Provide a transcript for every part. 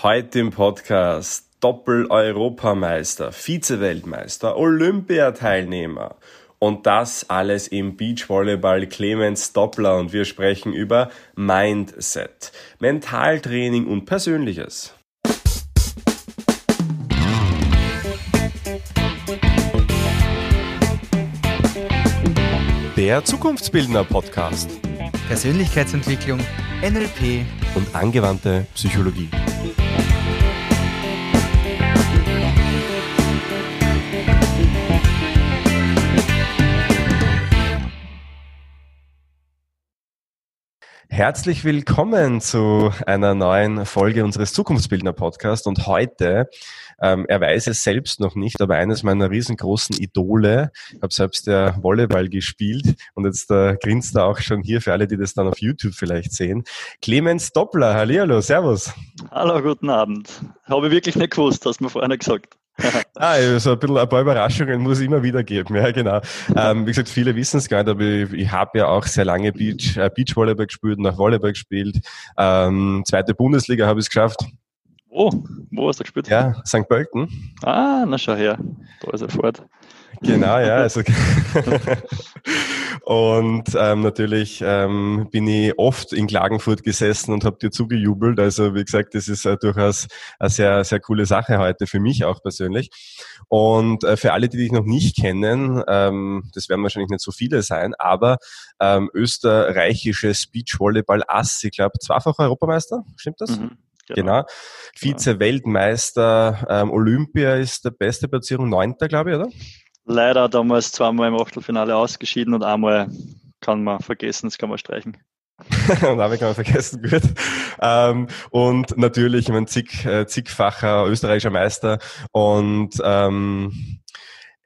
Heute im Podcast Doppel-Europameister, Vize-Weltmeister, Olympiateilnehmer und das alles im Beachvolleyball Clemens Doppler und wir sprechen über Mindset, Mentaltraining und Persönliches. Der Zukunftsbildner Podcast. Persönlichkeitsentwicklung, NLP und angewandte Psychologie. Bye. Herzlich willkommen zu einer neuen Folge unseres Zukunftsbildner Podcast und heute, ähm, er weiß es selbst noch nicht, aber eines meiner riesengroßen Idole, ich habe selbst ja Volleyball gespielt und jetzt äh, grinst er auch schon hier für alle, die das dann auf YouTube vielleicht sehen. Clemens Doppler, hallihallo, servus. Hallo, guten Abend. Habe ich wirklich nicht gewusst, hast du mir vorher gesagt ah, so ein bisschen ein paar Überraschungen muss ich immer wieder geben, ja genau. Ähm, wie gesagt, viele wissen es gar nicht, aber ich, ich habe ja auch sehr lange Beach, äh, Beachvolleyball gespielt, nach Volleyball gespielt. Ähm, zweite Bundesliga habe ich es geschafft. Wo? Wo hast du gespielt? Ja, St. Pölten. Ah, na schau her. Da ist er fort. Genau, ja. Also und ähm, natürlich ähm, bin ich oft in Klagenfurt gesessen und habe dir zugejubelt. Also wie gesagt, das ist äh, durchaus eine sehr, sehr coole Sache heute für mich auch persönlich. Und äh, für alle, die dich noch nicht kennen, ähm, das werden wahrscheinlich nicht so viele sein, aber ähm, österreichisches Beachvolleyball-Ass, ich glaube, zweifach Europameister, stimmt das? Mhm. Genau. genau. Vize-Weltmeister, ähm, Olympia ist der beste Platzierung, neunter, glaube ich, oder? Leider damals zweimal im Achtelfinale ausgeschieden und einmal kann man vergessen, das kann man streichen. und einmal kann man vergessen, gut. Ähm, und natürlich, ich meine, zig, äh, zigfacher österreichischer Meister und ähm,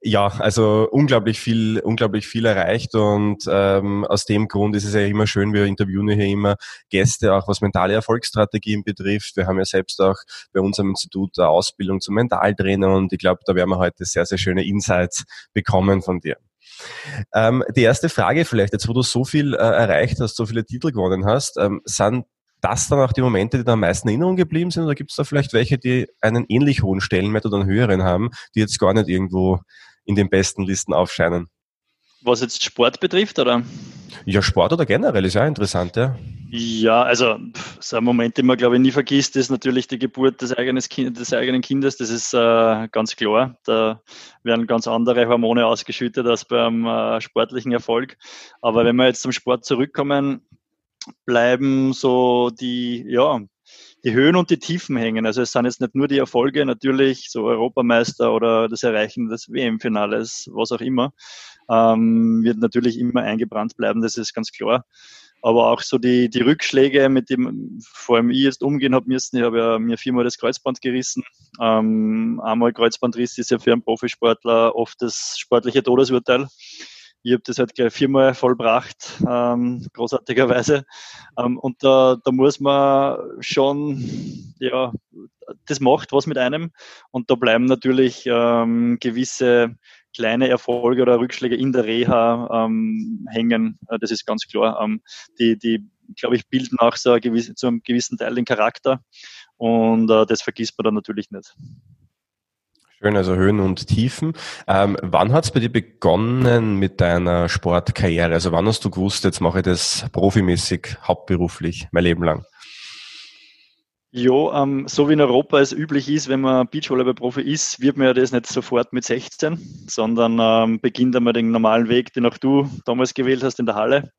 ja, also unglaublich viel, unglaublich viel erreicht und ähm, aus dem Grund ist es ja immer schön, wir interviewen hier immer Gäste, auch was mentale Erfolgsstrategien betrifft. Wir haben ja selbst auch bei unserem Institut eine Ausbildung zum Mentaltrainer und ich glaube, da werden wir heute sehr, sehr schöne Insights bekommen von dir. Ähm, die erste Frage vielleicht, jetzt wo du so viel äh, erreicht hast, so viele Titel gewonnen hast, ähm, sind das dann auch die Momente, die da am meisten in Erinnerung geblieben sind? Oder gibt es da vielleicht welche, die einen ähnlich hohen Stellenwert oder einen höheren haben, die jetzt gar nicht irgendwo in den besten Listen aufscheinen. Was jetzt Sport betrifft, oder? Ja, Sport oder generell ist ja interessant, ja. Ja, also so ein Moment, den man glaube ich nie vergisst, ist natürlich die Geburt des, eigenes kind, des eigenen Kindes. Das ist äh, ganz klar. Da werden ganz andere Hormone ausgeschüttet als beim äh, sportlichen Erfolg. Aber wenn wir jetzt zum Sport zurückkommen, bleiben so die, ja, die Höhen und die Tiefen hängen. Also es sind jetzt nicht nur die Erfolge, natürlich so Europameister oder das Erreichen des WM-Finales, was auch immer, ähm, wird natürlich immer eingebrannt bleiben, das ist ganz klar. Aber auch so die, die Rückschläge, mit dem vor allem ich jetzt umgehen habe müssen. Ich habe ja mir viermal das Kreuzband gerissen. Ähm, einmal Kreuzbandriss ist ja für einen Profisportler oft das sportliche Todesurteil. Ich habe das halt gleich viermal vollbracht, ähm, großartigerweise. Ähm, und da, da muss man schon, ja, das macht was mit einem. Und da bleiben natürlich ähm, gewisse kleine Erfolge oder Rückschläge in der Reha ähm, hängen. Äh, das ist ganz klar. Ähm, die, die glaube ich, bilden auch so gewisse, zu einem gewissen Teil den Charakter. Und äh, das vergisst man dann natürlich nicht. Schön, also Höhen und Tiefen. Ähm, wann hat es bei dir begonnen mit deiner Sportkarriere? Also wann hast du gewusst, jetzt mache ich das profimäßig, hauptberuflich, mein Leben lang? Ja, ähm, so wie in Europa es üblich ist, wenn man Beachvolleyball-Profi ist, wird man ja das nicht sofort mit 16, sondern ähm, beginnt einmal den normalen Weg, den auch du damals gewählt hast in der Halle.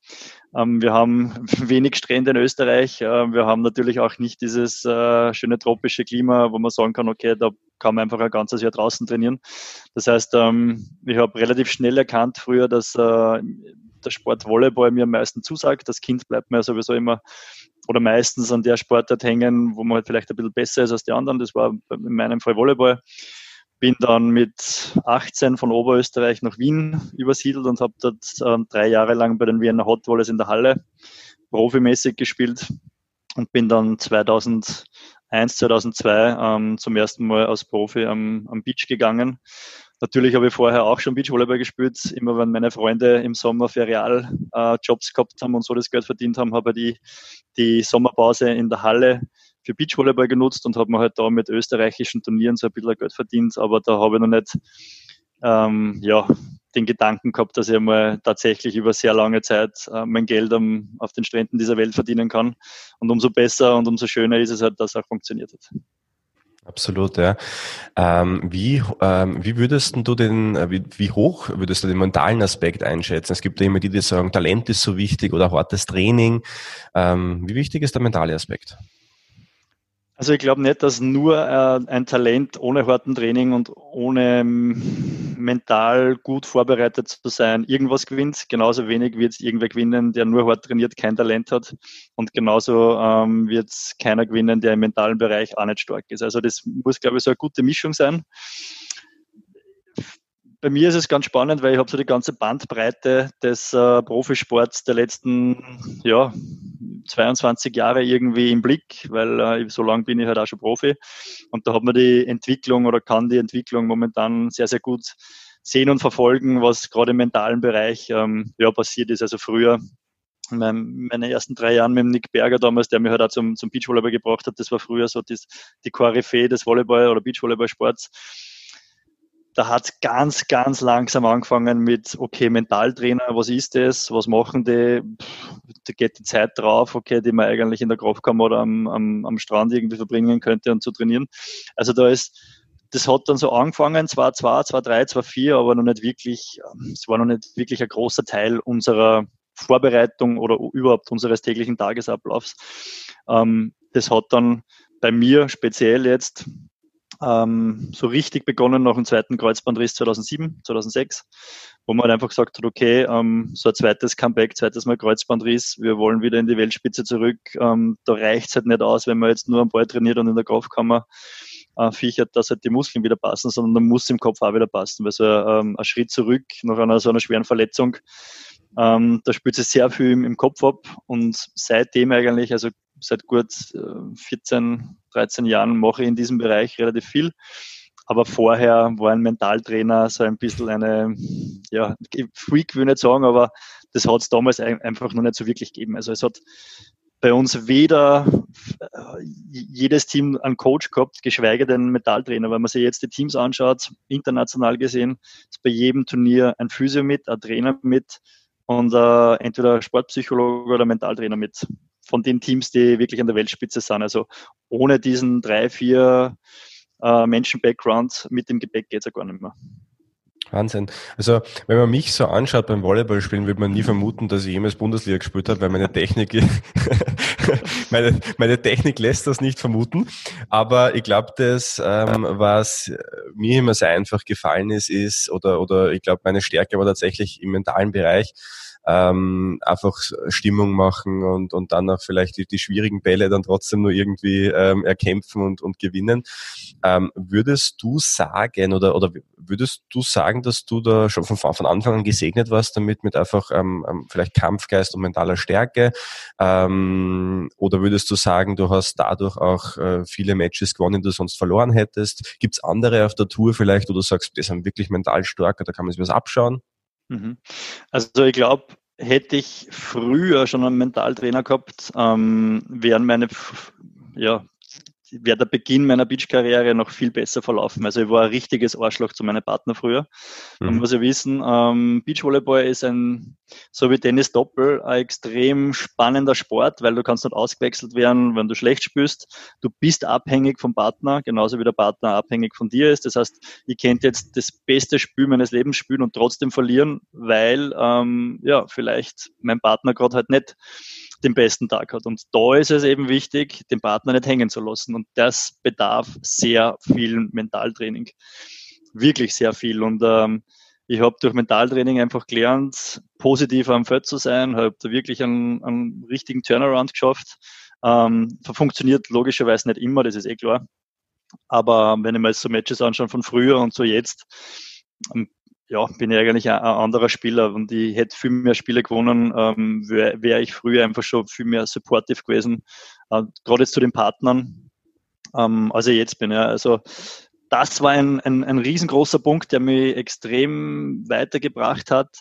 Ähm, wir haben wenig Strände in Österreich. Äh, wir haben natürlich auch nicht dieses äh, schöne tropische Klima, wo man sagen kann, okay, da kann man einfach ein ganzes Jahr draußen trainieren. Das heißt, ähm, ich habe relativ schnell erkannt früher, dass äh, der Sport Volleyball mir am meisten zusagt. Das Kind bleibt mir sowieso immer oder meistens an der Sportart hängen, wo man halt vielleicht ein bisschen besser ist als die anderen. Das war in meinem Fall Volleyball. Bin dann mit 18 von Oberösterreich nach Wien übersiedelt und habe dort äh, drei Jahre lang bei den Wiener Hot Volleys in der Halle profimäßig gespielt und bin dann 2001, 2002 ähm, zum ersten Mal als Profi am, am Beach gegangen Natürlich habe ich vorher auch schon Beachvolleyball gespielt. Immer wenn meine Freunde im Sommer Ferialjobs äh, gehabt haben und so das Geld verdient haben, habe ich die, die Sommerpause in der Halle für Beachvolleyball genutzt und habe mir halt da mit österreichischen Turnieren so ein bisschen Geld verdient, aber da habe ich noch nicht ähm, ja, den Gedanken gehabt, dass ich mal tatsächlich über sehr lange Zeit äh, mein Geld am, auf den Stränden dieser Welt verdienen kann. Und umso besser und umso schöner ist es halt, dass es auch funktioniert hat. Absolut, ja. Ähm, wie, ähm, wie würdest du den, äh, wie, wie hoch würdest du den mentalen Aspekt einschätzen? Es gibt ja immer die, die sagen, Talent ist so wichtig oder hartes Training. Ähm, wie wichtig ist der mentale Aspekt? Also ich glaube nicht, dass nur äh, ein Talent ohne harten Training und ohne mental gut vorbereitet zu sein irgendwas gewinnt. Genauso wenig wird es irgendwer gewinnen, der nur hart trainiert, kein Talent hat. Und genauso ähm, wird es keiner gewinnen, der im mentalen Bereich auch nicht stark ist. Also das muss, glaube ich, so eine gute Mischung sein. Bei mir ist es ganz spannend, weil ich habe so die ganze Bandbreite des äh, Profisports der letzten ja, 22 Jahre irgendwie im Blick, weil äh, so lange bin ich halt auch schon Profi. Und da hat man die Entwicklung oder kann die Entwicklung momentan sehr, sehr gut sehen und verfolgen, was gerade im mentalen Bereich ähm, ja, passiert ist. Also früher meine ersten drei Jahren mit Nick Berger damals, der mich halt auch zum, zum Beachvolleyball gebracht hat, das war früher so das, die Koryphäe des Volleyball- oder Beachvolleyballsports da hat es ganz, ganz langsam angefangen mit, okay, Mentaltrainer, was ist das? Was machen die? da geht die Zeit drauf, okay, die man eigentlich in der Kraftkammer oder am, am, am Strand irgendwie verbringen könnte und zu trainieren. Also da ist, das hat dann so angefangen, zwar 2, 2, 3, 2, 4, aber noch nicht wirklich, es war noch nicht wirklich ein großer Teil unserer Vorbereitung oder überhaupt unseres täglichen Tagesablaufs. Ähm, das hat dann bei mir speziell jetzt ähm, so richtig begonnen nach dem zweiten Kreuzbandriss 2007, 2006, wo man halt einfach gesagt hat, okay, ähm, so ein zweites Comeback, zweites Mal Kreuzbandriss, wir wollen wieder in die Weltspitze zurück. Ähm, da reicht es halt nicht aus, wenn man jetzt nur am Ball trainiert und in der Kraftkammer äh, fiechert, dass halt die Muskeln wieder passen, sondern dann muss im Kopf auch wieder passen, weil so ähm, ein Schritt zurück nach einer so einer schweren Verletzung, ähm, da spielt sich sehr viel im, im Kopf ab und seitdem eigentlich, also seit gut 14, äh, 13 Jahren mache ich in diesem Bereich relativ viel. Aber vorher war ein Mentaltrainer so ein bisschen eine, ja, Freak will ich nicht sagen, aber das hat es damals einfach noch nicht so wirklich gegeben. Also es hat bei uns weder äh, jedes Team einen Coach gehabt, geschweige denn einen Metalltrainer. Wenn man sich jetzt die Teams anschaut, international gesehen, ist bei jedem Turnier ein Physio mit, ein Trainer mit und äh, entweder Sportpsychologe oder Mentaltrainer mit von den Teams, die wirklich an der Weltspitze sind. Also ohne diesen drei, vier äh, Menschen-Background mit dem Gepäck geht es ja gar nicht mehr. Wahnsinn. Also, wenn man mich so anschaut beim Volleyballspielen, wird man nie vermuten, dass ich jemals Bundesliga gespielt habe, weil meine Technik, meine, meine Technik lässt das nicht vermuten. Aber ich glaube, das, ähm, was mir immer sehr einfach gefallen ist, ist, oder, oder ich glaube, meine Stärke war tatsächlich im mentalen Bereich, ähm, einfach Stimmung machen und, und dann auch vielleicht die, die schwierigen Bälle dann trotzdem nur irgendwie ähm, erkämpfen und, und gewinnen. Ähm, würdest du sagen oder, oder würdest du sagen, dass du da schon von, von Anfang an gesegnet warst damit mit einfach ähm, ähm, vielleicht Kampfgeist und mentaler Stärke? Ähm, oder würdest du sagen, du hast dadurch auch äh, viele Matches gewonnen, die du sonst verloren hättest? Gibt es andere auf der Tour vielleicht, wo du sagst, die sind wirklich mental stark, da kann man sich was abschauen? Mhm. Also ich glaube, hätte ich früher schon einen Mentaltrainer gehabt, ähm, wären meine ja, wäre der Beginn meiner Beach-Karriere noch viel besser verlaufen. Also ich war ein richtiges Arschloch zu meinen Partner früher. Mhm. Man muss ja wissen, ähm, Beachvolleyball ist ein, so wie Tennis Doppel, ein extrem spannender Sport, weil du kannst nicht ausgewechselt werden, wenn du schlecht spielst. Du bist abhängig vom Partner, genauso wie der Partner abhängig von dir ist. Das heißt, ich könnte jetzt das beste Spiel meines Lebens spielen und trotzdem verlieren, weil ähm, ja vielleicht mein Partner gerade halt nicht den besten Tag hat. Und da ist es eben wichtig, den Partner nicht hängen zu lassen. Und das bedarf sehr viel Mentaltraining. Wirklich sehr viel. Und ähm, ich habe durch Mentaltraining einfach gelernt, positiv am Feld zu sein, habe da wirklich einen, einen richtigen Turnaround geschafft. Ähm, funktioniert logischerweise nicht immer, das ist eh klar. Aber wenn ich mir jetzt so Matches anschaue von früher und so jetzt, ja, bin ich eigentlich ein, ein, anderer Spieler und ich hätte viel mehr Spiele gewonnen, ähm, wäre wär ich früher einfach schon viel mehr supportive gewesen, äh, gerade jetzt zu den Partnern, ähm, als ich jetzt bin. Ja. Also das war ein, ein, ein riesengroßer Punkt, der mich extrem weitergebracht hat.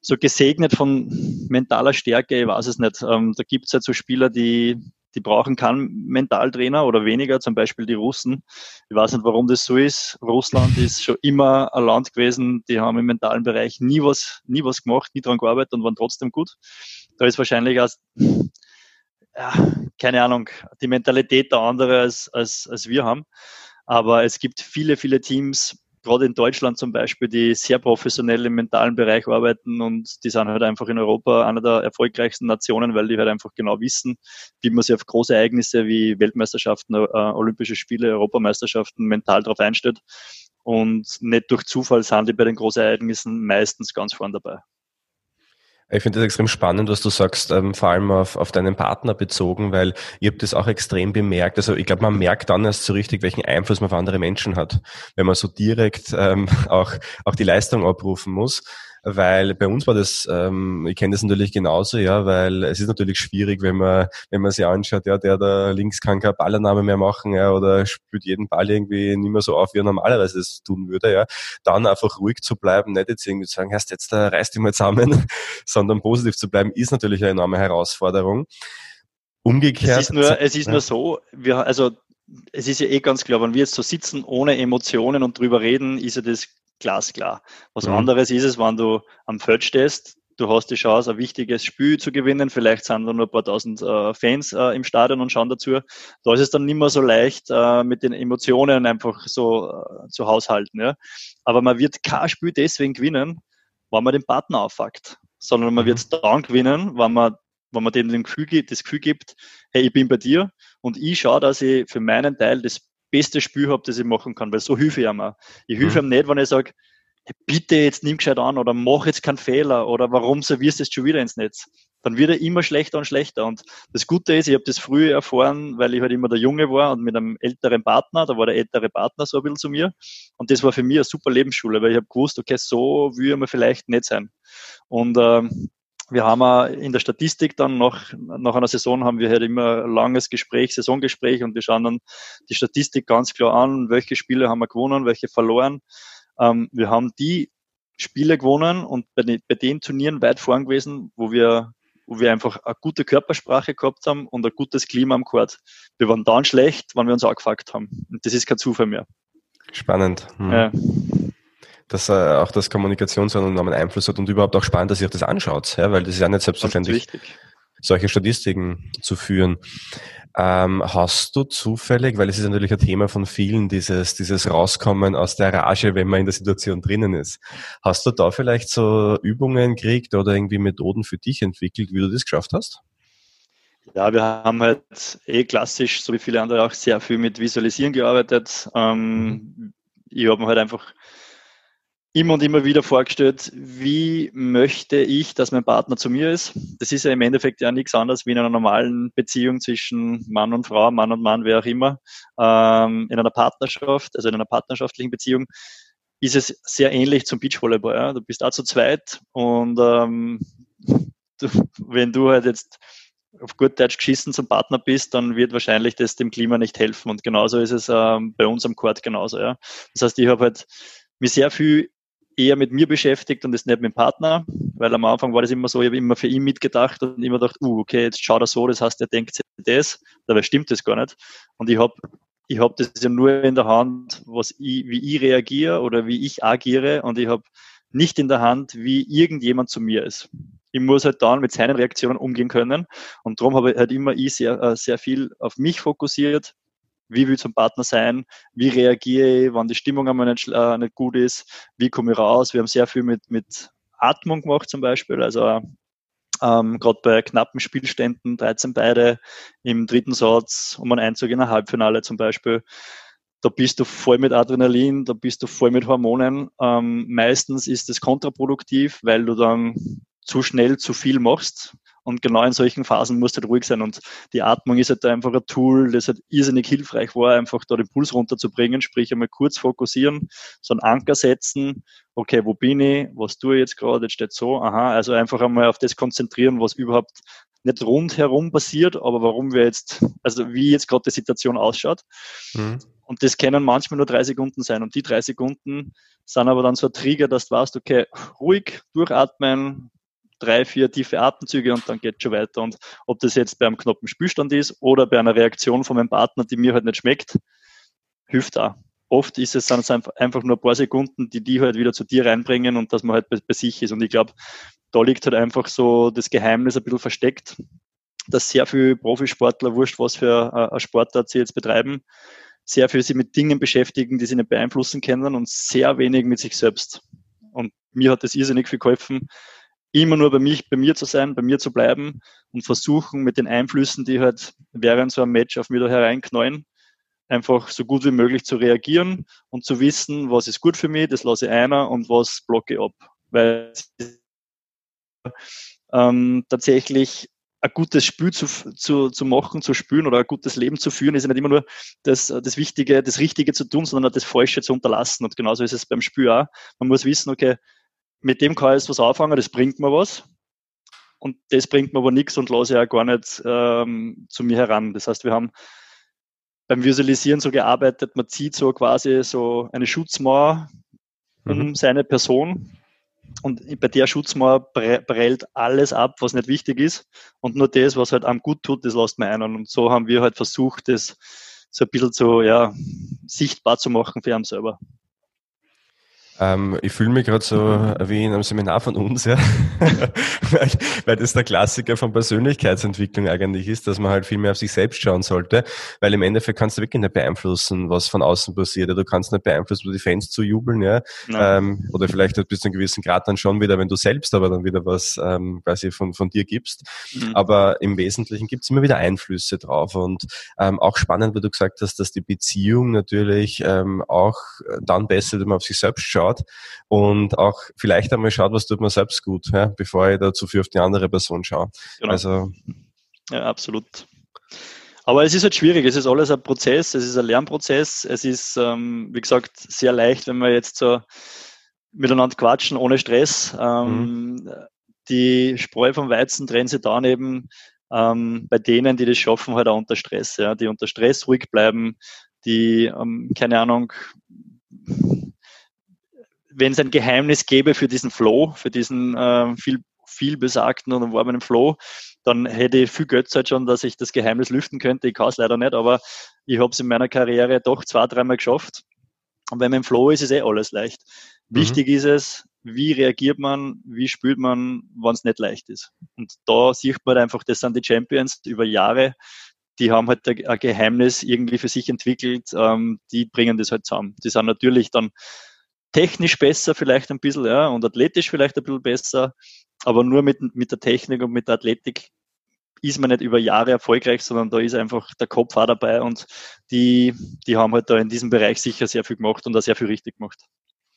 So gesegnet von mentaler Stärke, ich weiß es nicht. Ähm, da gibt es halt so Spieler, die die brauchen keinen Mentaltrainer oder weniger, zum Beispiel die Russen. Ich weiß nicht, warum das so ist. Russland ist schon immer ein Land gewesen, die haben im mentalen Bereich nie was, nie was gemacht, nie dran gearbeitet und waren trotzdem gut. Da ist wahrscheinlich auch, ja, keine Ahnung, die Mentalität der andere als, als, als wir haben. Aber es gibt viele, viele Teams, gerade in Deutschland zum Beispiel, die sehr professionell im mentalen Bereich arbeiten und die sind halt einfach in Europa einer der erfolgreichsten Nationen, weil die halt einfach genau wissen, wie man sich auf große Ereignisse wie Weltmeisterschaften, äh, Olympische Spiele, Europameisterschaften mental darauf einstellt. Und nicht durch Zufall sind die bei den großen Ereignissen meistens ganz vorn dabei. Ich finde das extrem spannend, was du sagst, ähm, vor allem auf, auf deinen Partner bezogen, weil ich habe das auch extrem bemerkt. Also ich glaube, man merkt dann erst so richtig, welchen Einfluss man auf andere Menschen hat, wenn man so direkt ähm, auch, auch die Leistung abrufen muss weil bei uns war das, ähm, ich kenne das natürlich genauso, ja, weil es ist natürlich schwierig, wenn man, wenn man sich anschaut, ja, der da links kann keine Ballername mehr machen, ja, oder spielt jeden Ball irgendwie nicht mehr so auf, wie er normalerweise es tun würde, ja, dann einfach ruhig zu bleiben, nicht jetzt irgendwie zu sagen, erst jetzt da reißt dich mal zusammen, sondern positiv zu bleiben, ist natürlich eine enorme Herausforderung. Umgekehrt. Es ist nur, es ist nur so, wir, also es ist ja eh ganz klar, wenn wir jetzt so sitzen ohne Emotionen und drüber reden, ist ja das glasklar. Was mhm. anderes ist es, wenn du am Feld stehst, du hast die Chance, ein wichtiges Spiel zu gewinnen. Vielleicht sind da nur ein paar tausend äh, Fans äh, im Stadion und schauen dazu. Da ist es dann nicht mehr so leicht, äh, mit den Emotionen einfach so äh, zu haushalten. Ja? Aber man wird kein Spiel deswegen gewinnen, wenn man den Partner auffuckt, sondern man mhm. wird es dann gewinnen, wenn man, wenn man dem den Gefühl, das Gefühl gibt, hey, ich bin bei dir und ich schaue, dass ich für meinen Teil das beste Spiel habe, das ich machen kann, weil so hilfe ich ihm auch. Ich hilfe mhm. ihm nicht, wenn ich sage, bitte jetzt nimm gescheit an oder mach jetzt keinen Fehler oder warum servierst du jetzt schon wieder ins Netz? Dann wird er immer schlechter und schlechter. Und das Gute ist, ich habe das früher erfahren, weil ich halt immer der Junge war und mit einem älteren Partner, da war der ältere Partner so ein bisschen zu mir. Und das war für mich eine super Lebensschule, weil ich habe gewusst, okay, so will man vielleicht nicht sein. Und ähm, wir haben in der Statistik dann nach, nach einer Saison haben wir halt immer ein langes Gespräch, Saisongespräch und wir schauen dann die Statistik ganz klar an, welche Spiele haben wir gewonnen, welche verloren. Ähm, wir haben die Spiele gewonnen und bei den, bei den Turnieren weit vorn gewesen, wo wir, wo wir einfach eine gute Körpersprache gehabt haben und ein gutes Klima am Court. Wir waren dann schlecht, wenn wir uns angefuckt haben. Und das ist kein Zufall mehr. Spannend. Hm. Ja dass äh, auch das Kommunikation so einen enormen Einfluss hat und überhaupt auch spannend, dass ihr euch das anschaut, ja, weil das ist ja nicht selbstverständlich, solche Statistiken zu führen. Ähm, hast du zufällig, weil es ist natürlich ein Thema von vielen, dieses, dieses Rauskommen aus der Rage, wenn man in der Situation drinnen ist. Hast du da vielleicht so Übungen gekriegt oder irgendwie Methoden für dich entwickelt, wie du das geschafft hast? Ja, wir haben halt eh klassisch, so wie viele andere auch, sehr viel mit Visualisieren gearbeitet. Ähm, mhm. Ich habe mir halt einfach immer und immer wieder vorgestellt, wie möchte ich, dass mein Partner zu mir ist. Das ist ja im Endeffekt ja nichts anderes wie in einer normalen Beziehung zwischen Mann und Frau, Mann und Mann, wer auch immer. Ähm, in einer Partnerschaft, also in einer partnerschaftlichen Beziehung, ist es sehr ähnlich zum Beachvolleyball. Ja? Du bist auch zu zweit und ähm, du, wenn du halt jetzt auf gut Deutsch geschissen zum Partner bist, dann wird wahrscheinlich das dem Klima nicht helfen. Und genauso ist es ähm, bei uns am Court genauso. Ja? Das heißt, ich habe halt mich sehr viel eher mit mir beschäftigt und ist nicht mit dem Partner, weil am Anfang war das immer so, ich habe immer für ihn mitgedacht und immer gedacht, uh, okay, jetzt schaut er so, das heißt, er denkt das, dabei stimmt das gar nicht. Und ich habe ich hab das ja nur in der Hand, was ich, wie ich reagiere oder wie ich agiere und ich habe nicht in der Hand, wie irgendjemand zu mir ist. Ich muss halt dann mit seinen Reaktionen umgehen können und darum habe ich halt immer ich sehr, äh, sehr viel auf mich fokussiert, wie will ich zum Partner sein, wie reagiere ich, wann die Stimmung einmal nicht, äh, nicht gut ist, wie komme ich raus. Wir haben sehr viel mit, mit Atmung gemacht zum Beispiel, also ähm, gerade bei knappen Spielständen, 13 beide im dritten Satz, um einen Einzug in ein Halbfinale zum Beispiel. Da bist du voll mit Adrenalin, da bist du voll mit Hormonen. Ähm, meistens ist es kontraproduktiv, weil du dann zu schnell zu viel machst. Und genau in solchen Phasen musst du halt ruhig sein. Und die Atmung ist halt einfach ein Tool, das halt irrsinnig hilfreich war, einfach da den Puls runterzubringen, sprich einmal kurz fokussieren, so einen Anker setzen. Okay, wo bin ich? Was tue ich jetzt gerade? Jetzt steht so. Aha, also einfach einmal auf das konzentrieren, was überhaupt nicht rundherum passiert, aber warum wir jetzt, also wie jetzt gerade die Situation ausschaut. Mhm. Und das können manchmal nur drei Sekunden sein. Und die drei Sekunden sind aber dann so ein Trigger, dass du weißt, okay, ruhig, durchatmen, drei, vier tiefe Atemzüge und dann geht schon weiter. Und ob das jetzt bei einem knappen Spielstand ist oder bei einer Reaktion von meinem Partner, die mir halt nicht schmeckt, hilft auch. Oft ist es dann einfach nur ein paar Sekunden, die die halt wieder zu dir reinbringen und dass man halt bei, bei sich ist. Und ich glaube, da liegt halt einfach so das Geheimnis ein bisschen versteckt, dass sehr viele Profisportler, wurscht was für eine Sportart sie jetzt betreiben, sehr viel sich mit Dingen beschäftigen, die sie nicht beeinflussen können und sehr wenig mit sich selbst. Und mir hat das irrsinnig viel geholfen, immer nur bei mich, bei mir zu sein, bei mir zu bleiben und versuchen mit den Einflüssen, die halt während so einem Match auf mich da hereinknallen, einfach so gut wie möglich zu reagieren und zu wissen, was ist gut für mich, das lasse ich einer und was blocke ich ab. Weil ähm, tatsächlich ein gutes Spiel zu, zu, zu machen, zu spüren oder ein gutes Leben zu führen, ist ja nicht immer nur das, das Wichtige, das Richtige zu tun, sondern auch das Falsche zu unterlassen. Und genauso ist es beim Spiel auch. Man muss wissen, okay, mit dem kann ich jetzt was anfangen, das bringt mir was. Und das bringt mir aber nichts und lasse ich auch gar nicht ähm, zu mir heran. Das heißt, wir haben beim Visualisieren so gearbeitet, man zieht so quasi so eine Schutzmauer um mhm. seine Person und bei der Schutzmauer prellt alles ab, was nicht wichtig ist. Und nur das, was halt einem gut tut, das lässt man ein. Und so haben wir halt versucht, das so ein bisschen so, ja, sichtbar zu machen für einen selber. Ähm, ich fühle mich gerade so wie in einem Seminar von uns, ja. weil, das der Klassiker von Persönlichkeitsentwicklung eigentlich ist, dass man halt viel mehr auf sich selbst schauen sollte, weil im Endeffekt kannst du wirklich nicht beeinflussen, was von außen passiert. Du kannst nicht beeinflussen, wo die Fans zu jubeln, ja. Ähm, oder vielleicht bis zu einem gewissen Grad dann schon wieder, wenn du selbst aber dann wieder was ähm, quasi von, von dir gibst. Mhm. Aber im Wesentlichen gibt es immer wieder Einflüsse drauf. Und ähm, auch spannend, weil du gesagt hast, dass die Beziehung natürlich ähm, auch dann besser, wenn man auf sich selbst schaut schaut und auch vielleicht einmal schaut, was tut man selbst gut, ja, bevor ich da zu viel auf die andere Person schaue. Genau. Also, ja, absolut. Aber es ist halt schwierig, es ist alles ein Prozess, es ist ein Lernprozess, es ist, ähm, wie gesagt, sehr leicht, wenn wir jetzt so miteinander quatschen, ohne Stress. Ähm, mhm. Die Spreu vom Weizen trennen sie dann eben ähm, bei denen, die das schaffen, halt auch unter Stress, ja, die unter Stress ruhig bleiben, die, ähm, keine Ahnung, wenn es ein Geheimnis gäbe für diesen Flow, für diesen äh, viel, viel besagten und erworbenen Flow, dann hätte ich viel Göttzeit schon, dass ich das Geheimnis lüften könnte. Ich kann es leider nicht, aber ich habe es in meiner Karriere doch zwei, dreimal geschafft. Und wenn man im Flow ist, ist eh alles leicht. Mhm. Wichtig ist es, wie reagiert man, wie spürt man, wenn es nicht leicht ist. Und da sieht man einfach, das sind die Champions über Jahre, die haben halt ein Geheimnis irgendwie für sich entwickelt, ähm, die bringen das halt zusammen. Die sind natürlich dann technisch besser vielleicht ein bisschen, ja, und athletisch vielleicht ein bisschen besser, aber nur mit, mit der Technik und mit der Athletik ist man nicht über Jahre erfolgreich, sondern da ist einfach der Kopf auch dabei und die, die haben halt da in diesem Bereich sicher sehr viel gemacht und auch sehr viel richtig gemacht.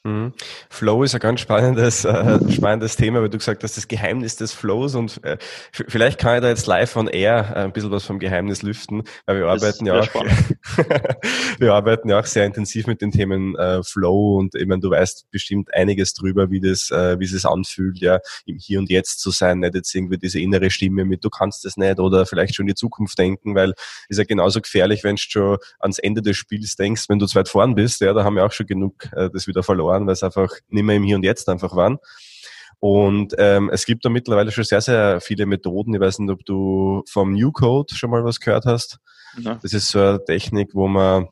Mhm. Flow ist ein ganz spannendes, äh, spannendes Thema, weil du gesagt hast, das Geheimnis des Flows und äh, vielleicht kann ich da jetzt live on air äh, ein bisschen was vom Geheimnis lüften, weil wir arbeiten ja auch, wir arbeiten ja auch sehr intensiv mit den Themen äh, Flow und ich meine, du weißt bestimmt einiges drüber, wie das, äh, wie es sich anfühlt, ja, im Hier und Jetzt zu sein, nicht jetzt irgendwie diese innere Stimme mit, du kannst das nicht oder vielleicht schon in die Zukunft denken, weil ist ja genauso gefährlich, wenn du schon ans Ende des Spiels denkst, wenn du zu weit vorn bist, ja, da haben wir auch schon genug äh, das wieder verloren waren, weil es einfach nicht mehr im Hier und Jetzt einfach waren. Und ähm, es gibt da mittlerweile schon sehr, sehr viele Methoden. Ich weiß nicht, ob du vom New Code schon mal was gehört hast. Ja. Das ist so eine Technik, wo man,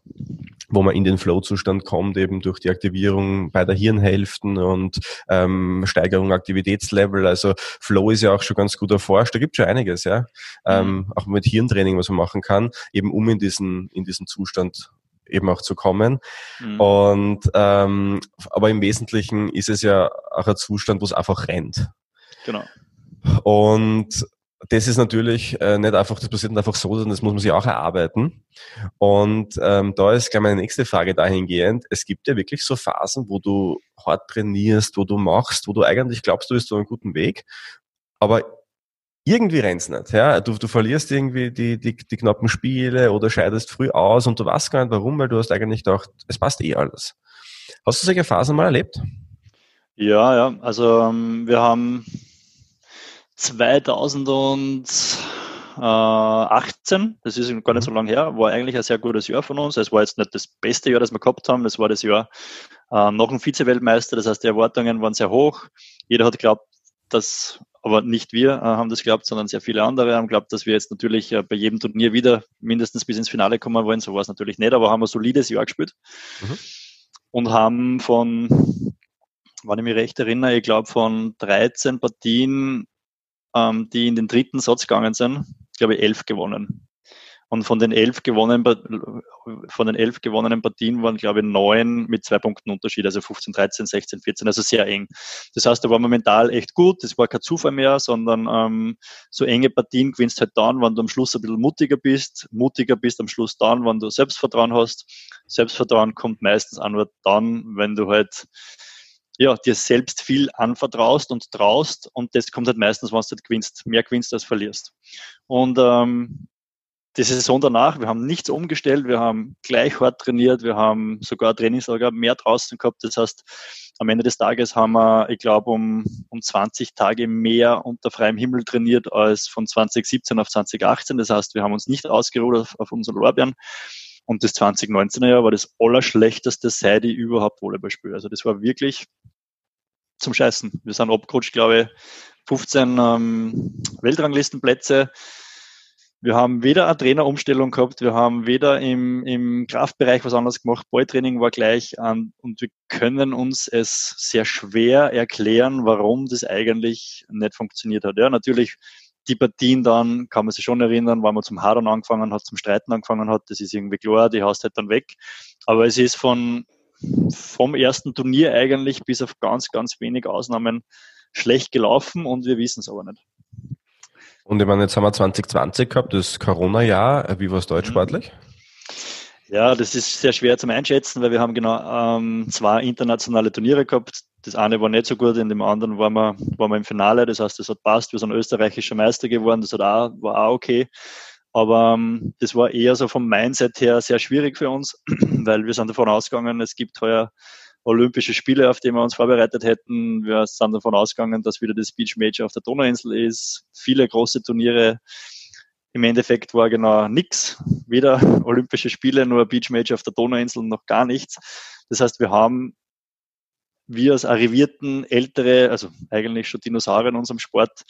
wo man in den Flow-Zustand kommt, eben durch die Aktivierung bei der Hirnhälften und ähm, Steigerung Aktivitätslevel. Also Flow ist ja auch schon ganz gut erforscht. Da gibt schon einiges, ja. Mhm. Ähm, auch mit Hirntraining, was man machen kann, eben um in diesen, in diesen Zustand eben auch zu kommen. Mhm. Und ähm, aber im Wesentlichen ist es ja auch ein Zustand, wo es einfach rennt. Genau. Und das ist natürlich äh, nicht einfach, das passiert nicht einfach so, sondern das muss man sich auch erarbeiten. Und ähm, da ist gleich meine nächste Frage dahingehend. Es gibt ja wirklich so Phasen, wo du hart trainierst, wo du machst, wo du eigentlich glaubst, du bist auf einem guten Weg, aber irgendwie rennt's nicht. Ja? Du, du verlierst irgendwie die, die, die knappen Spiele oder scheidest früh aus und du weißt gar nicht warum, weil du hast eigentlich gedacht, es passt eh alles. Hast du solche Phasen mal erlebt? Ja, ja. Also ähm, wir haben 2018, das ist gar nicht so mhm. lange her, war eigentlich ein sehr gutes Jahr von uns. Es war jetzt nicht das beste Jahr, das wir gehabt haben. Das war das Jahr äh, noch ein Vize-Weltmeister. Das heißt, die Erwartungen waren sehr hoch. Jeder hat geglaubt, dass aber nicht wir äh, haben das geglaubt, sondern sehr viele andere haben geglaubt, dass wir jetzt natürlich äh, bei jedem Turnier wieder mindestens bis ins Finale kommen wollen. So war es natürlich nicht, aber haben ein solides Jahr gespielt mhm. und haben von, wenn ich mich recht erinnere, ich glaube von 13 Partien, ähm, die in den dritten Satz gegangen sind, glaube ich, elf gewonnen. Und von den elf gewonnenen, von den elf gewonnenen Partien waren, glaube ich, neun mit zwei Punkten Unterschied, also 15, 13, 16, 14, also sehr eng. Das heißt, da war man mental echt gut. Das war kein Zufall mehr, sondern ähm, so enge Partien gewinnst halt dann, wenn du am Schluss ein bisschen mutiger bist. Mutiger bist am Schluss dann, wenn du Selbstvertrauen hast. Selbstvertrauen kommt meistens auch nur dann, wenn du halt ja, dir selbst viel anvertraust und traust und das kommt halt meistens, wenn du halt gewinnst, mehr gewinnst als verlierst. Und ähm, die Saison danach, wir haben nichts umgestellt, wir haben gleich hart trainiert, wir haben sogar Trainingslager mehr draußen gehabt. Das heißt, am Ende des Tages haben wir, ich glaube, um, um 20 Tage mehr unter freiem Himmel trainiert als von 2017 auf 2018. Das heißt, wir haben uns nicht ausgeruht auf, auf unseren Lorbeeren. Und das 2019er Jahr war das allerschlechteste, seit ich überhaupt Volleyball spiele. Also das war wirklich zum Scheißen. Wir sind abgerutscht, glaube ich, 15 ähm, Weltranglistenplätze. Wir haben weder eine Trainerumstellung gehabt, wir haben weder im, im Kraftbereich was anderes gemacht, Balltraining war gleich an und wir können uns es sehr schwer erklären, warum das eigentlich nicht funktioniert hat. Ja, natürlich die Partien dann, kann man sich schon erinnern, weil man zum Hadern angefangen hat, zum Streiten angefangen hat, das ist irgendwie klar, die hast halt dann weg. Aber es ist von, vom ersten Turnier eigentlich bis auf ganz, ganz wenig Ausnahmen schlecht gelaufen und wir wissen es aber nicht. Und ich meine, jetzt haben wir 2020 gehabt, das Corona-Jahr. Wie war es dort mhm. sportlich? Ja, das ist sehr schwer zum Einschätzen, weil wir haben genau ähm, zwei internationale Turniere gehabt. Das eine war nicht so gut, in dem anderen waren wir, waren wir im Finale. Das heißt, das hat passt. Wir sind österreichischer Meister geworden. Das hat auch, war auch okay. Aber ähm, das war eher so vom Mindset her sehr schwierig für uns, weil wir sind davon ausgegangen, es gibt heuer Olympische Spiele, auf die wir uns vorbereitet hätten. Wir sind davon ausgegangen, dass wieder das Beach Major auf der Donauinsel ist. Viele große Turniere. Im Endeffekt war genau nichts. Weder Olympische Spiele, nur Beach Major auf der Donauinsel, noch gar nichts. Das heißt, wir haben, wir als arrivierten ältere, also eigentlich schon Dinosaurier in unserem Sport,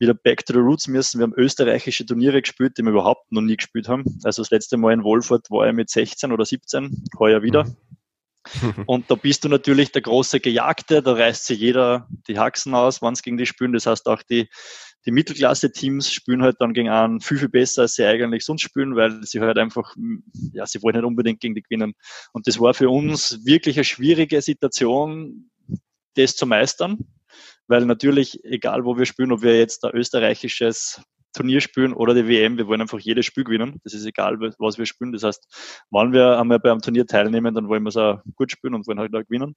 wieder back to the roots müssen. Wir haben österreichische Turniere gespielt, die wir überhaupt noch nie gespielt haben. Also das letzte Mal in Wolfurt war ich mit 16 oder 17, heuer wieder. Mhm. Und da bist du natürlich der große Gejagte, da reißt sich jeder die Haxen aus, wenn es gegen die spielen. Das heißt, auch die, die Mittelklasse-Teams spielen halt dann gegen einen viel, viel besser, als sie eigentlich sonst spielen, weil sie halt einfach, ja, sie wollen nicht unbedingt gegen die gewinnen. Und das war für uns wirklich eine schwierige Situation, das zu meistern, weil natürlich, egal wo wir spielen, ob wir jetzt ein österreichisches Turnier spielen oder die WM. Wir wollen einfach jedes Spiel gewinnen. Das ist egal, was wir spielen. Das heißt, wenn wir einmal beim Turnier teilnehmen, dann wollen wir es auch gut spielen und wollen halt auch gewinnen.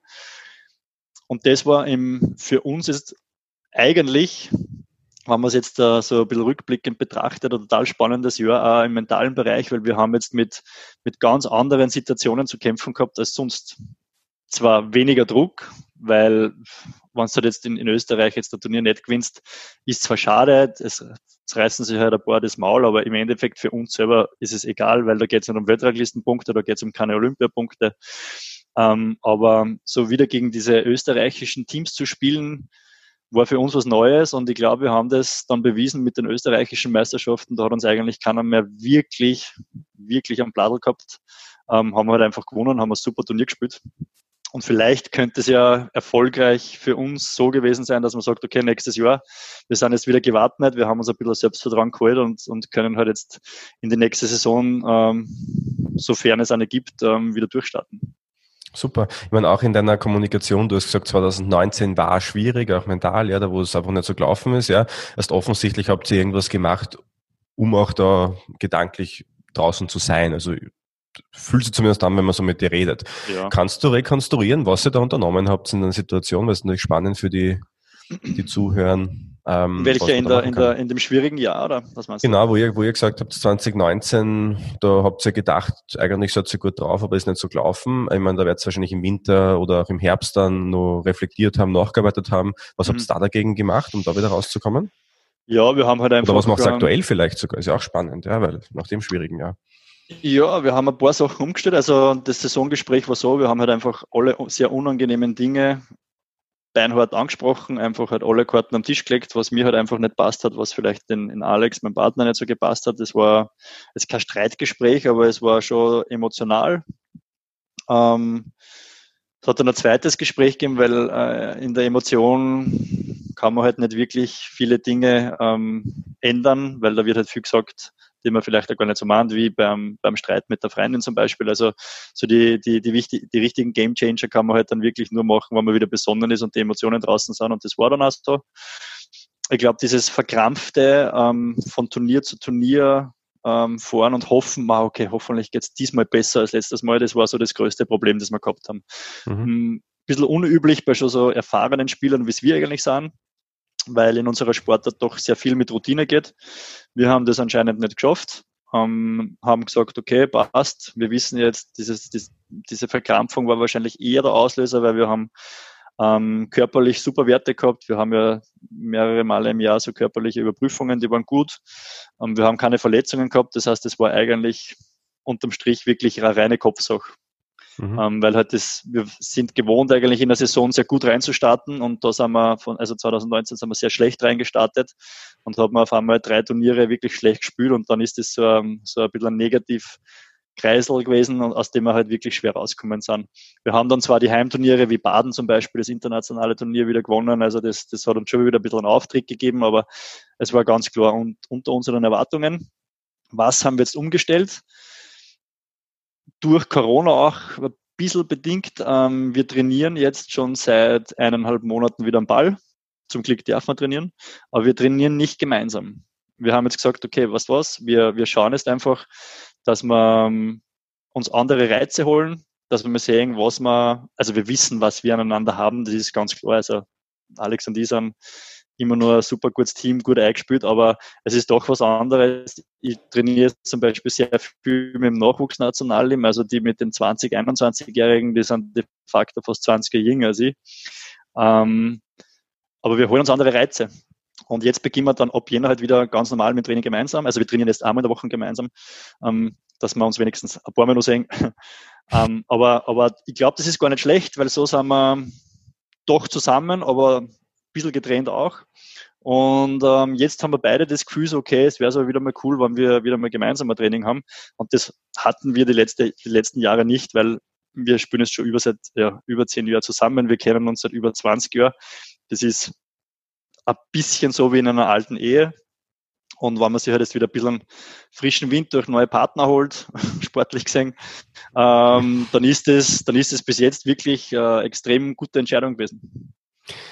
Und das war im, für uns ist eigentlich, wenn man es jetzt uh, so ein bisschen rückblickend betrachtet, ein total spannendes Jahr auch im mentalen Bereich, weil wir haben jetzt mit, mit ganz anderen Situationen zu kämpfen gehabt als sonst. Zwar weniger Druck, weil wenn du jetzt in, in Österreich jetzt der Turnier nicht gewinnst, ist zwar schade, es, es reißen sich halt ein paar das Maul, aber im Endeffekt für uns selber ist es egal, weil da geht es nicht um Weltranglistenpunkte, da geht es um keine Olympiapunkte. Ähm, aber so wieder gegen diese österreichischen Teams zu spielen, war für uns was Neues und ich glaube, wir haben das dann bewiesen mit den österreichischen Meisterschaften. Da hat uns eigentlich keiner mehr wirklich, wirklich am Bladel gehabt. Ähm, haben wir halt einfach gewonnen, haben ein super Turnier gespielt. Und vielleicht könnte es ja erfolgreich für uns so gewesen sein, dass man sagt, okay, nächstes Jahr, wir sind jetzt wieder gewappnet, wir haben uns ein bisschen Selbstvertrauen geholt und, und können halt jetzt in die nächste Saison, ähm, sofern es eine gibt, ähm, wieder durchstarten. Super. Ich meine, auch in deiner Kommunikation, du hast gesagt, 2019 war schwierig, auch mental, ja, da wo es einfach nicht so gelaufen ist, ja. Erst offensichtlich habt ihr irgendwas gemacht, um auch da gedanklich draußen zu sein. Also fühlt sich zumindest an, wenn man so mit dir redet. Ja. Kannst du rekonstruieren, was ihr da unternommen habt in der Situation? Weil es natürlich spannend für die, die zuhören. Ähm, Welche in, der, in, der, in dem schwierigen Jahr, oder was meinst du? Genau, wo ihr, wo ihr gesagt habt, 2019, da habt ihr gedacht, eigentlich seid ihr gut drauf, aber ist nicht so gelaufen. Ich meine, da werdet ihr wahrscheinlich im Winter oder auch im Herbst dann noch reflektiert haben, nachgearbeitet haben. Was mhm. habt ihr da dagegen gemacht, um da wieder rauszukommen? Ja, wir haben halt einfach. Oder was macht es aktuell vielleicht sogar? Ist ja auch spannend, ja, weil nach dem schwierigen Jahr. Ja, wir haben ein paar Sachen umgestellt. Also das Saisongespräch war so, wir haben halt einfach alle sehr unangenehmen Dinge beinhart angesprochen, einfach halt alle Karten am Tisch gelegt, was mir halt einfach nicht passt hat, was vielleicht in, in Alex, meinem Partner, nicht so gepasst hat. Das war jetzt kein Streitgespräch, aber es war schon emotional. Ähm, es hat dann ein zweites Gespräch gegeben, weil äh, in der Emotion kann man halt nicht wirklich viele Dinge ähm, ändern, weil da wird halt viel gesagt, die man vielleicht auch gar nicht so mahnt, wie beim, beim Streit mit der Freundin zum Beispiel. Also so die, die, die, wichtig, die richtigen Game Changer kann man halt dann wirklich nur machen, wenn man wieder besonnen ist und die Emotionen draußen sind. Und das war dann auch so. Ich glaube, dieses Verkrampfte ähm, von Turnier zu Turnier ähm, fahren und hoffen, ah, okay, hoffentlich geht's diesmal besser als letztes Mal, das war so das größte Problem, das wir gehabt haben. Mhm. Ein hm, bisschen unüblich bei schon so erfahrenen Spielern, wie es wir eigentlich sind weil in unserer Sportart doch sehr viel mit Routine geht. Wir haben das anscheinend nicht geschafft, ähm, haben gesagt, okay, passt, wir wissen jetzt, dieses, dies, diese Verkrampfung war wahrscheinlich eher der Auslöser, weil wir haben ähm, körperlich super Werte gehabt. Wir haben ja mehrere Male im Jahr so körperliche Überprüfungen, die waren gut. Ähm, wir haben keine Verletzungen gehabt, das heißt, es war eigentlich unterm Strich wirklich eine reine Kopfsache. Mhm. Ähm, weil halt das, wir sind gewohnt eigentlich in der Saison sehr gut reinzustarten und da sind wir von, also 2019 sind wir sehr schlecht reingestartet und haben auf einmal drei Turniere wirklich schlecht gespielt und dann ist das so, ein, so ein bisschen ein negativ Kreisel gewesen, aus dem wir halt wirklich schwer rauskommen sind. Wir haben dann zwar die Heimturniere wie Baden zum Beispiel, das internationale Turnier wieder gewonnen, also das, das hat uns schon wieder ein bisschen einen Auftritt gegeben, aber es war ganz klar und, unter unseren Erwartungen. Was haben wir jetzt umgestellt? Durch Corona auch ein bisschen bedingt. Ähm, wir trainieren jetzt schon seit eineinhalb Monaten wieder am Ball. Zum Glück darf man trainieren. Aber wir trainieren nicht gemeinsam. Wir haben jetzt gesagt, okay, was was? Wir, wir schauen jetzt einfach, dass wir ähm, uns andere Reize holen, dass wir sehen, was wir, also wir wissen, was wir aneinander haben, das ist ganz klar. Also Alex und ich sind immer nur ein super gutes Team, gut eingespielt, aber es ist doch was anderes. Ich trainiere zum Beispiel sehr viel mit dem Nachwuchsnationalteam, also die mit den 20-, 21-Jährigen, die sind de facto fast 20 Jahre jünger als ich. Ähm, aber wir holen uns andere Reize. Und jetzt beginnen wir dann ab Jänner halt wieder ganz normal mit Training gemeinsam. Also wir trainieren jetzt einmal in der Woche gemeinsam, ähm, dass wir uns wenigstens ein paar Mal noch sehen. ähm, aber, aber ich glaube, das ist gar nicht schlecht, weil so sind wir doch zusammen, aber bisschen getrennt auch. Und ähm, jetzt haben wir beide das Gefühl, okay, es wäre so wieder mal cool, wenn wir wieder mal gemeinsam ein Training haben. Und das hatten wir die, letzte, die letzten Jahre nicht, weil wir spielen jetzt schon über seit ja, über zehn Jahren zusammen. Wir kennen uns seit über 20 Jahren. Das ist ein bisschen so wie in einer alten Ehe. Und wenn man sich halt jetzt wieder ein bisschen frischen Wind durch neue Partner holt, sportlich gesehen, ähm, dann ist es, dann ist es bis jetzt wirklich äh, extrem gute Entscheidung gewesen.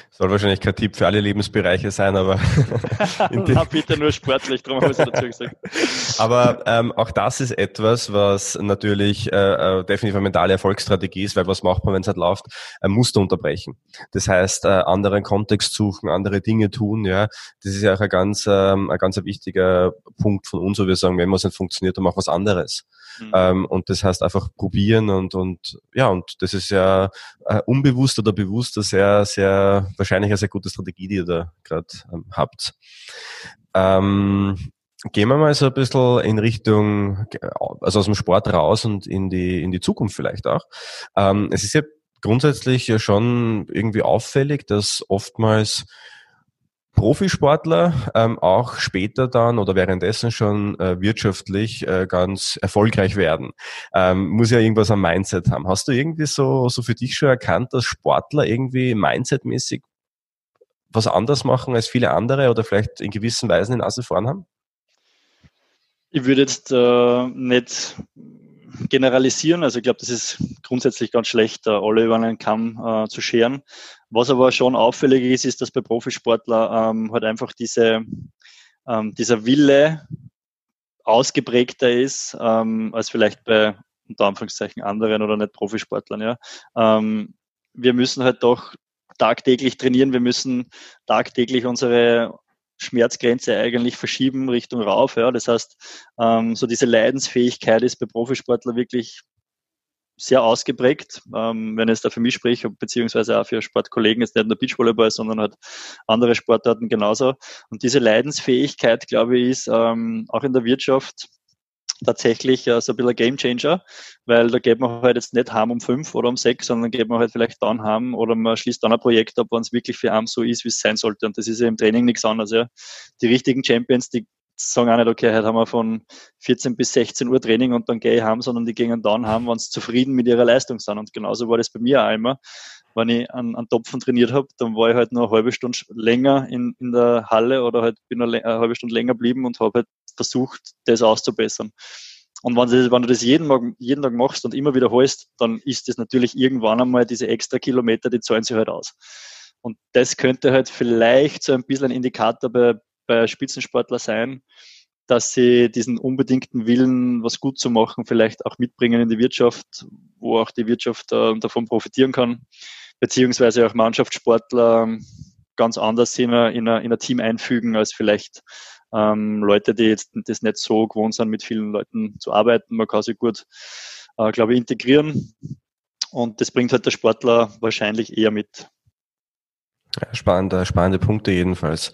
Soll wahrscheinlich kein Tipp für alle Lebensbereiche sein, aber. Na, bitte nur sportlich, darum habe ich dazu gesagt. aber ähm, auch das ist etwas, was natürlich äh, äh, definitiv eine mentale Erfolgsstrategie ist, weil was macht man, wenn es halt läuft? Ein Muster unterbrechen. Das heißt, äh, anderen Kontext suchen, andere Dinge tun, ja. Das ist ja auch ein ganz, ähm, ein ganz wichtiger Punkt von uns, wo wir sagen, wenn was nicht funktioniert, dann mach was anderes. Mhm. Ähm, und das heißt einfach probieren und, und ja, und das ist ja äh, unbewusst oder bewusst sehr, sehr, wahrscheinlich eine sehr gute Strategie, die ihr da gerade ähm, habt. Ähm, gehen wir mal so ein bisschen in Richtung, also aus dem Sport raus und in die, in die Zukunft vielleicht auch. Ähm, es ist ja grundsätzlich ja schon irgendwie auffällig, dass oftmals Profisportler ähm, auch später dann oder währenddessen schon äh, wirtschaftlich äh, ganz erfolgreich werden. Ähm, muss ja irgendwas am Mindset haben. Hast du irgendwie so, so für dich schon erkannt, dass Sportler irgendwie mindsetmäßig was anders machen als viele andere oder vielleicht in gewissen Weisen in Nase vorn haben? Ich würde jetzt äh, nicht generalisieren. Also ich glaube, das ist grundsätzlich ganz schlecht, alle über einen Kamm äh, zu scheren. Was aber schon auffällig ist, ist, dass bei Profisportler ähm, halt einfach diese, ähm, dieser Wille ausgeprägter ist, ähm, als vielleicht bei unter Anführungszeichen anderen oder nicht Profisportlern. Ja. Ähm, wir müssen halt doch tagtäglich trainieren, wir müssen tagtäglich unsere Schmerzgrenze eigentlich verschieben Richtung rauf. Ja. Das heißt, ähm, so diese Leidensfähigkeit ist bei Profisportlern wirklich sehr ausgeprägt. Ähm, wenn ich jetzt da für mich spreche, beziehungsweise auch für Sportkollegen, ist nicht nur Beachvolleyball, sondern halt andere Sportarten genauso. Und diese Leidensfähigkeit, glaube ich, ist ähm, auch in der Wirtschaft tatsächlich äh, so ein bisschen ein Game Changer, weil da geht man halt jetzt nicht heim um fünf oder um sechs, sondern geht man halt vielleicht dann heim oder man schließt dann ein Projekt ab, wenn es wirklich für einen so ist, wie es sein sollte. Und das ist ja im Training nichts anderes. Ja. Die richtigen Champions, die sagen auch nicht, okay, heute haben wir von 14 bis 16 Uhr Training und dann gehe ich heim, sondern die gehen dann heim, wenn sie zufrieden mit ihrer Leistung sind. Und genauso war das bei mir auch immer. Wenn ich an, an Topfen trainiert habe, dann war ich halt nur eine halbe Stunde länger in, in der Halle oder halt bin eine, eine halbe Stunde länger geblieben und habe halt versucht, das auszubessern. Und wenn du, wenn du das jeden Tag, jeden Tag machst und immer wiederholst, dann ist das natürlich irgendwann einmal diese extra Kilometer, die zahlen sich halt aus. Und das könnte halt vielleicht so ein bisschen ein Indikator bei, bei Spitzensportler sein, dass sie diesen unbedingten Willen, was gut zu machen, vielleicht auch mitbringen in die Wirtschaft, wo auch die Wirtschaft äh, davon profitieren kann, beziehungsweise auch Mannschaftssportler ähm, ganz anders in ein, in Team einfügen als vielleicht ähm, Leute, die jetzt das nicht so gewohnt sind, mit vielen Leuten zu arbeiten. Man kann sie gut, äh, glaube ich, integrieren. Und das bringt halt der Sportler wahrscheinlich eher mit. Spannende, spannende Punkte jedenfalls.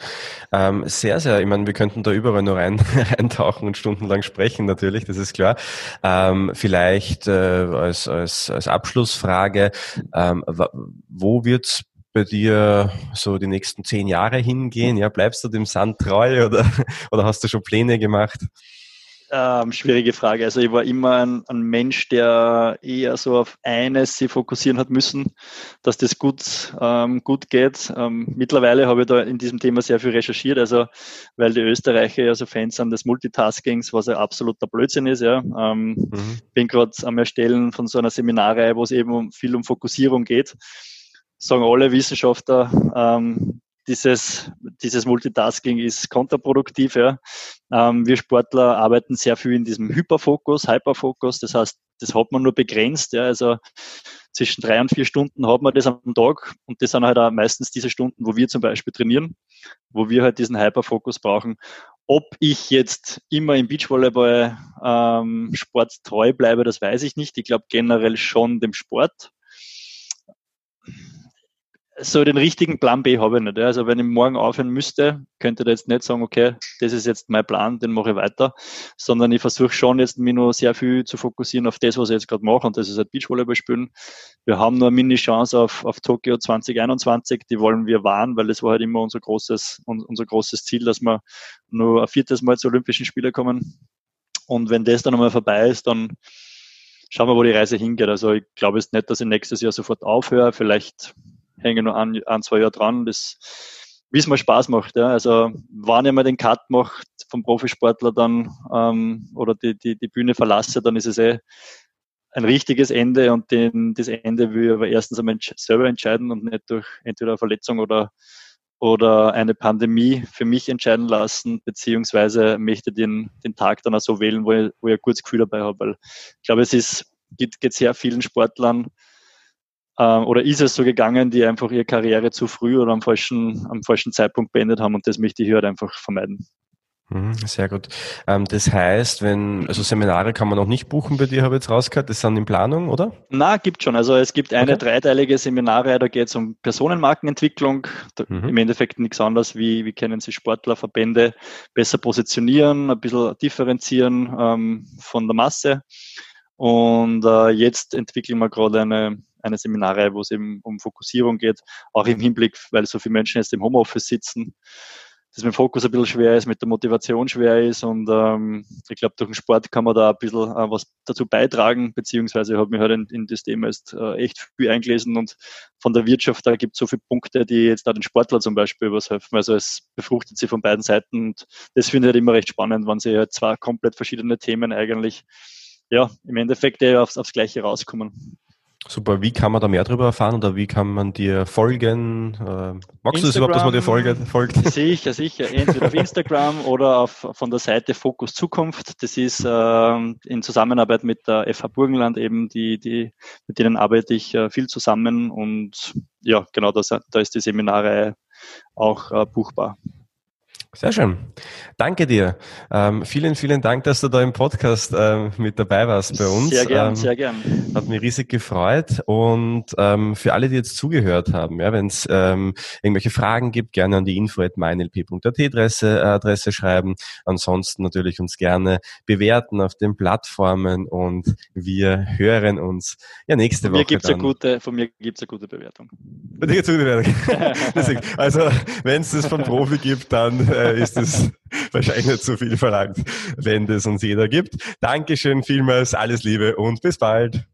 Ähm, sehr, sehr, ich meine, wir könnten da überall nur rein, reintauchen und stundenlang sprechen, natürlich, das ist klar. Ähm, vielleicht äh, als, als, als Abschlussfrage, ähm, wo wird's bei dir so die nächsten zehn Jahre hingehen? Ja, bleibst du dem Sand treu oder, oder hast du schon Pläne gemacht? Ähm, schwierige Frage. Also ich war immer ein, ein, Mensch, der eher so auf eines sich fokussieren hat müssen, dass das gut, ähm, gut geht. Ähm, mittlerweile habe ich da in diesem Thema sehr viel recherchiert, also weil die Österreicher ja so Fans sind des Multitaskings, was ja absoluter Blödsinn ist. Ja. Ähm, mhm. Bin gerade am Erstellen von so einer Seminarreihe, wo es eben viel um Fokussierung geht. Sagen alle Wissenschaftler, ähm, dieses, dieses Multitasking ist kontraproduktiv. Ja. Ähm, wir Sportler arbeiten sehr viel in diesem Hyperfokus, Hyperfokus. Das heißt, das hat man nur begrenzt. Ja. Also zwischen drei und vier Stunden hat man das am Tag und das sind halt auch meistens diese Stunden, wo wir zum Beispiel trainieren, wo wir halt diesen Hyperfokus brauchen. Ob ich jetzt immer im Beachvolleyball ähm, Sport treu bleibe, das weiß ich nicht. Ich glaube generell schon dem Sport so den richtigen Plan B habe ich nicht. Also wenn ich morgen aufhören müsste, könnte ich jetzt nicht sagen, okay, das ist jetzt mein Plan, den mache ich weiter, sondern ich versuche schon jetzt mich nur sehr viel zu fokussieren auf das, was ich jetzt gerade mache und das ist halt Beachvolleyball spielen. Wir haben nur eine Mini-Chance auf, auf Tokio 2021, die wollen wir wahren, weil das war halt immer unser großes, unser großes Ziel, dass wir nur ein viertes Mal zu Olympischen Spielen kommen. Und wenn das dann einmal vorbei ist, dann schauen wir, wo die Reise hingeht. Also ich glaube jetzt nicht, dass ich nächstes Jahr sofort aufhöre. Vielleicht hänge nur ein, ein, zwei Jahre dran, das, wie es mir Spaß macht. Ja. Also wann ich mal den Cut mache vom Profisportler dann ähm, oder die, die, die Bühne verlasse, dann ist es eh ein richtiges Ende und den, das Ende will ich aber erstens einmal selber entscheiden und nicht durch entweder eine Verletzung oder, oder eine Pandemie für mich entscheiden lassen, beziehungsweise möchte den, den Tag dann auch so wählen, wo ich, wo ich ein gutes Gefühl dabei habe. Weil ich glaube, es ist, geht, geht sehr vielen Sportlern ähm, oder ist es so gegangen, die einfach ihre Karriere zu früh oder am falschen, am falschen Zeitpunkt beendet haben und das möchte ich hier halt einfach vermeiden. Mhm, sehr gut. Ähm, das heißt, wenn, also Seminare kann man noch nicht buchen bei dir, habe ich jetzt rausgehört, das sind in Planung, oder? Na, gibt schon. Also es gibt eine okay. dreiteilige Seminare, da geht es um Personenmarkenentwicklung. Mhm. Im Endeffekt nichts anderes, wie, wie können Sie Sportler, Verbände besser positionieren, ein bisschen differenzieren ähm, von der Masse. Und äh, jetzt entwickeln wir gerade eine eine Seminare, wo es eben um Fokussierung geht, auch im Hinblick, weil so viele Menschen jetzt im Homeoffice sitzen, dass mit dem Fokus ein bisschen schwer ist, mit der Motivation schwer ist und ähm, ich glaube, durch den Sport kann man da ein bisschen äh, was dazu beitragen, beziehungsweise ich habe mich halt in, in das Thema jetzt äh, echt viel eingelesen und von der Wirtschaft, da gibt es so viele Punkte, die jetzt da den Sportler zum Beispiel was helfen. Also es befruchtet sie von beiden Seiten und das finde ich halt immer recht spannend, wenn sie halt zwei komplett verschiedene Themen eigentlich ja, im Endeffekt aufs, aufs Gleiche rauskommen. Super, wie kann man da mehr darüber erfahren oder wie kann man dir folgen? Äh, magst du das überhaupt, dass man dir folgt? folgt? Sicher, sicher. Entweder auf Instagram oder auf, von der Seite Fokus Zukunft. Das ist äh, in Zusammenarbeit mit der FH Burgenland eben, die, die, mit denen arbeite ich äh, viel zusammen und ja, genau, das, da ist die Seminare auch äh, buchbar. Sehr schön. Danke dir. Ähm, vielen, vielen Dank, dass du da im Podcast ähm, mit dabei warst bei uns. Sehr gern, ähm, sehr gern. Hat mich riesig gefreut. Und ähm, für alle, die jetzt zugehört haben, ja, wenn es ähm, irgendwelche Fragen gibt, gerne an die info.meinlp.at Adresse, äh, Adresse schreiben. Ansonsten natürlich uns gerne bewerten auf den Plattformen und wir hören uns ja nächste von Woche. Mir gibt's dann. Eine gute, von mir gibt es eine gute Bewertung. also wenn es das vom Profi gibt, dann äh, ist es wahrscheinlich nicht so viel verlangt, wenn das uns jeder gibt. Dankeschön vielmals, alles Liebe und bis bald.